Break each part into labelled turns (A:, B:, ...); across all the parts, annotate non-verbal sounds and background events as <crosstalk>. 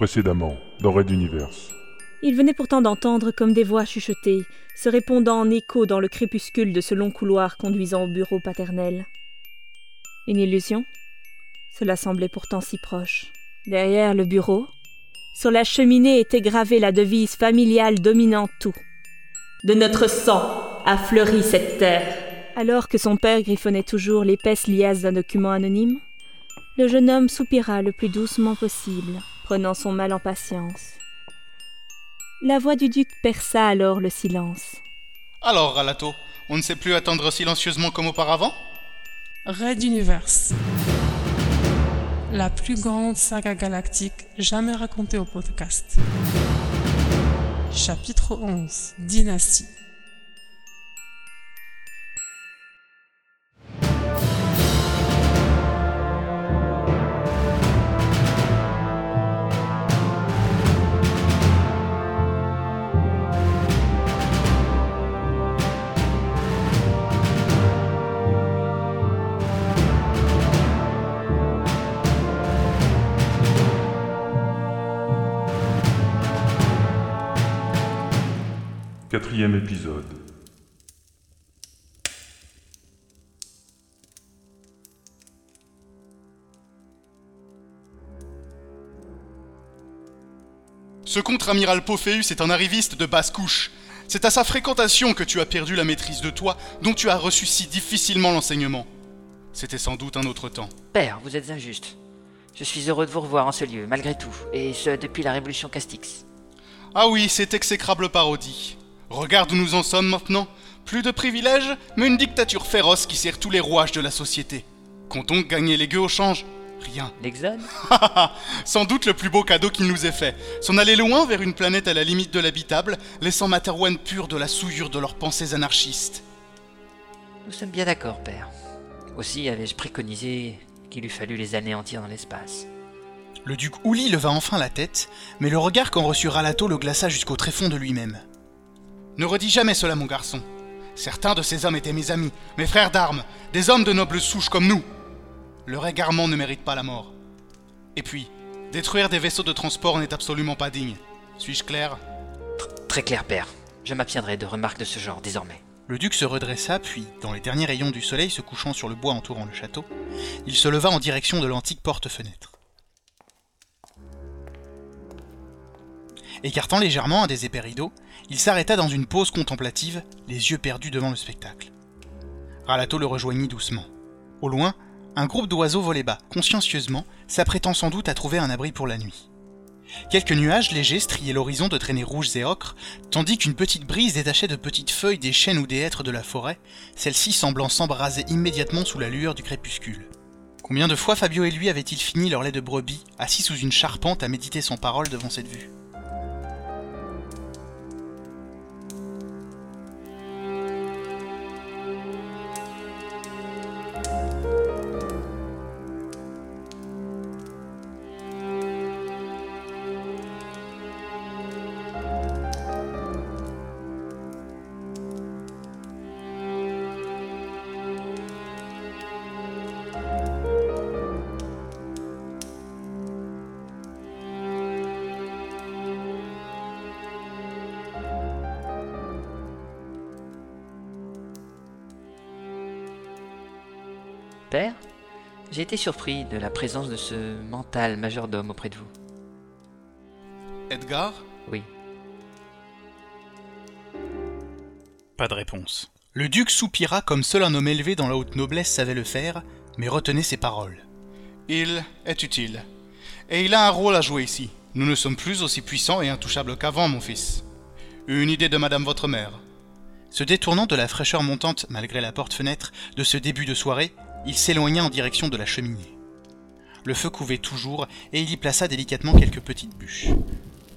A: Précédemment, dans Red Universe.
B: Il venait pourtant d'entendre comme des voix chuchotées, se répondant en écho dans le crépuscule de ce long couloir conduisant au bureau paternel. Une illusion? Cela semblait pourtant si proche. Derrière le bureau, sur la cheminée était gravée la devise familiale dominant tout. De notre sang a fleuri cette terre. Alors que son père griffonnait toujours l'épaisse liasse d'un document anonyme, le jeune homme soupira le plus doucement possible, prenant son mal en patience. La voix du duc perça alors le silence.
C: Alors, Ralato, on ne sait plus attendre silencieusement comme auparavant?
D: Red Universe. La plus grande saga galactique jamais racontée au podcast. Chapitre 11 Dynastie.
A: Quatrième épisode.
C: Ce contre-amiral Pophéus est un arriviste de basse couche. C'est à sa fréquentation que tu as perdu la maîtrise de toi, dont tu as reçu si difficilement l'enseignement. C'était sans doute un autre temps.
E: Père, vous êtes injuste. Je suis heureux de vous revoir en ce lieu, malgré tout, et ce depuis la révolution Castix.
C: Ah oui, cette exécrable parodie. Regarde où nous en sommes maintenant. Plus de privilèges, mais une dictature féroce qui sert tous les rouages de la société. Comptons gagner les gueux au change? Rien. <laughs>
E: L'Exode?
C: Sans doute le plus beau cadeau qu'il nous ait fait. S'en aller loin vers une planète à la limite de l'habitable, laissant Materwan pur de la souillure de leurs pensées anarchistes.
E: Nous sommes bien d'accord, Père. Aussi avais-je préconisé qu'il eût fallu les anéantir dans l'espace.
C: Le duc Ouli leva enfin la tête, mais le regard qu'en reçut Ralato le glaça jusqu'au tréfonds de lui-même. Ne redis jamais cela, mon garçon. Certains de ces hommes étaient mes amis, mes frères d'armes, des hommes de noble souche comme nous. Leur égarement ne mérite pas la mort. Et puis, détruire des vaisseaux de transport n'est absolument pas digne. Suis-je clair?
E: Très clair, Père. Je m'abstiendrai de remarques de ce genre désormais.
C: Le duc se redressa, puis, dans les derniers rayons du soleil se couchant sur le bois entourant le château, il se leva en direction de l'antique porte-fenêtre. Écartant légèrement un des épais rideaux, il s'arrêta dans une pause contemplative, les yeux perdus devant le spectacle. Ralato le rejoignit doucement. Au loin, un groupe d'oiseaux volait bas, consciencieusement, s'apprêtant sans doute à trouver un abri pour la nuit. Quelques nuages légers striaient l'horizon de traînées rouges et ocres, tandis qu'une petite brise détachait de petites feuilles des chênes ou des hêtres de la forêt, celles-ci semblant s'embraser immédiatement sous la lueur du crépuscule. Combien de fois Fabio et lui avaient-ils fini leur lait de brebis, assis sous une charpente à méditer sans parole devant cette vue?
E: Père, j'ai été surpris de la présence de ce mental majordome auprès de vous.
C: Edgar
E: Oui.
C: Pas de réponse. Le duc soupira comme seul un homme élevé dans la haute noblesse savait le faire, mais retenait ses paroles. Il est utile. Et il a un rôle à jouer ici. Nous ne sommes plus aussi puissants et intouchables qu'avant, mon fils. Une idée de madame votre mère. Se détournant de la fraîcheur montante, malgré la porte-fenêtre, de ce début de soirée, il s'éloigna en direction de la cheminée. Le feu couvait toujours et il y plaça délicatement quelques petites bûches.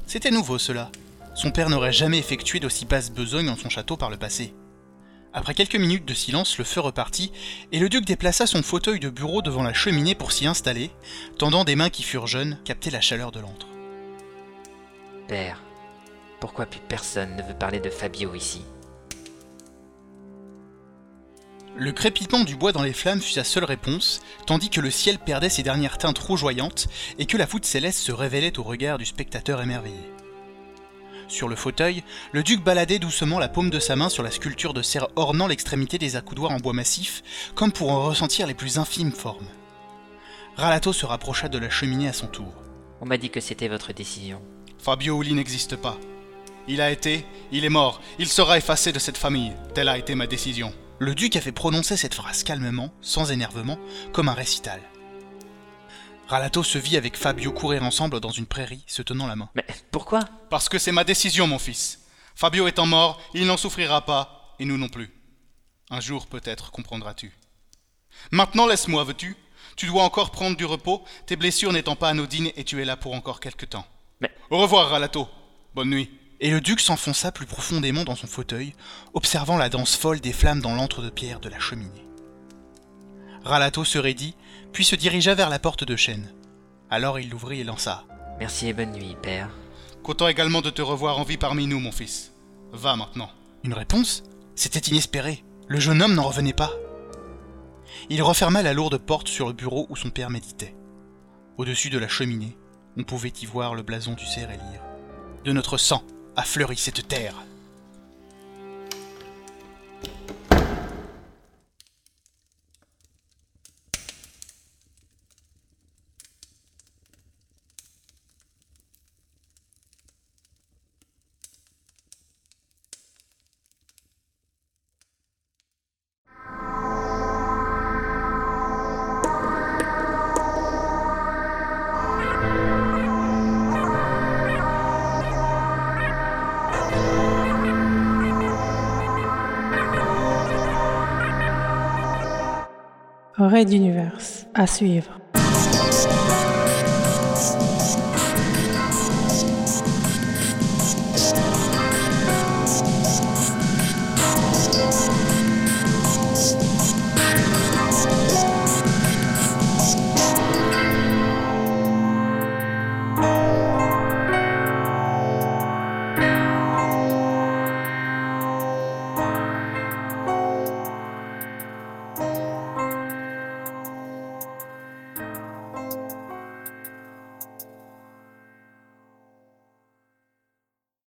C: C'était nouveau cela. Son père n'aurait jamais effectué d'aussi basse besogne en son château par le passé. Après quelques minutes de silence, le feu repartit, et le duc déplaça son fauteuil de bureau devant la cheminée pour s'y installer, tendant des mains qui furent jeunes capter la chaleur de l'antre.
E: Père, pourquoi plus personne ne veut parler de Fabio ici?
C: Le crépitement du bois dans les flammes fut sa seule réponse, tandis que le ciel perdait ses dernières teintes rougeoyantes et que la voûte céleste se révélait au regard du spectateur émerveillé. Sur le fauteuil, le duc baladait doucement la paume de sa main sur la sculpture de cerf ornant l'extrémité des accoudoirs en bois massif, comme pour en ressentir les plus infimes formes. Ralato se rapprocha de la cheminée à son tour.
E: On m'a dit que c'était votre décision.
C: Fabio Uli n'existe pas. Il a été, il est mort, il sera effacé de cette famille. Telle a été ma décision. Le duc avait prononcé cette phrase calmement, sans énervement, comme un récital. Ralato se vit avec Fabio courir ensemble dans une prairie, se tenant la main.
E: Mais pourquoi?
C: Parce que c'est ma décision, mon fils. Fabio étant mort, il n'en souffrira pas, et nous non plus. Un jour peut-être comprendras-tu. Maintenant laisse-moi, veux-tu? Tu dois encore prendre du repos, tes blessures n'étant pas anodines et tu es là pour encore quelque temps.
E: Mais-
C: Au revoir, Ralato. Bonne nuit. Et le duc s'enfonça plus profondément dans son fauteuil, observant la danse folle des flammes dans l'antre de pierre de la cheminée. Ralato se raidit, puis se dirigea vers la porte de chêne. Alors il l'ouvrit et lança.
E: Merci et bonne nuit, père.
C: Content également de te revoir en vie parmi nous, mon fils. Va maintenant. Une réponse? C'était inespéré. Le jeune homme n'en revenait pas. Il referma la lourde porte sur le bureau où son père méditait. Au-dessus de la cheminée, on pouvait y voir le blason du lire. De notre sang a fleuri cette terre.
D: Red Universe. À suivre.